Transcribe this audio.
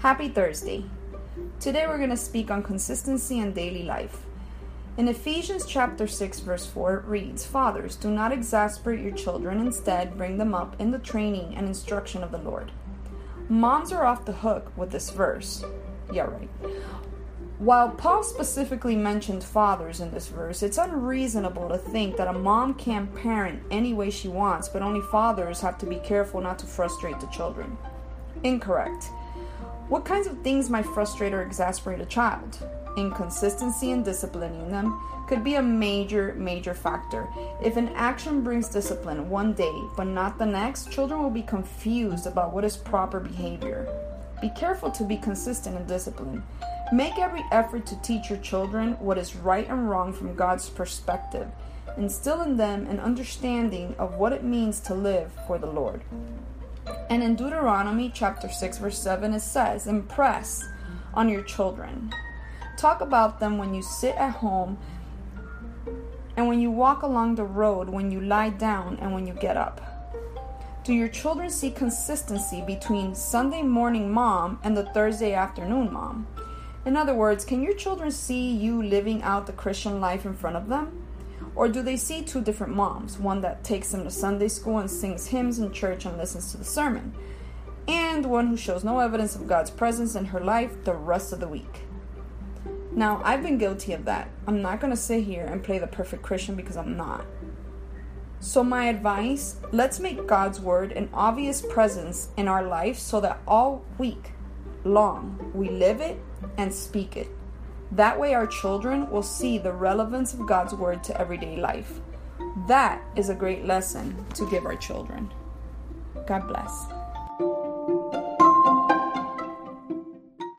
Happy Thursday. Today we're going to speak on consistency in daily life. In Ephesians chapter 6 verse 4 it reads, "Fathers, do not exasperate your children, instead bring them up in the training and instruction of the Lord." Moms are off the hook with this verse. Yeah, right. While Paul specifically mentioned fathers in this verse, it's unreasonable to think that a mom can parent any way she wants, but only fathers have to be careful not to frustrate the children. Incorrect. What kinds of things might frustrate or exasperate a child? Inconsistency in disciplining them could be a major, major factor. If an action brings discipline one day but not the next, children will be confused about what is proper behavior. Be careful to be consistent in discipline. Make every effort to teach your children what is right and wrong from God's perspective. Instill in them an understanding of what it means to live for the Lord. And in Deuteronomy chapter 6 verse 7 it says, "Impress on your children. Talk about them when you sit at home and when you walk along the road, when you lie down and when you get up." Do your children see consistency between Sunday morning mom and the Thursday afternoon mom? In other words, can your children see you living out the Christian life in front of them? Or do they see two different moms, one that takes them to Sunday school and sings hymns in church and listens to the sermon, and one who shows no evidence of God's presence in her life the rest of the week? Now, I've been guilty of that. I'm not going to sit here and play the perfect Christian because I'm not. So, my advice let's make God's word an obvious presence in our life so that all week long we live it and speak it. That way, our children will see the relevance of God's word to everyday life. That is a great lesson to give our children. God bless.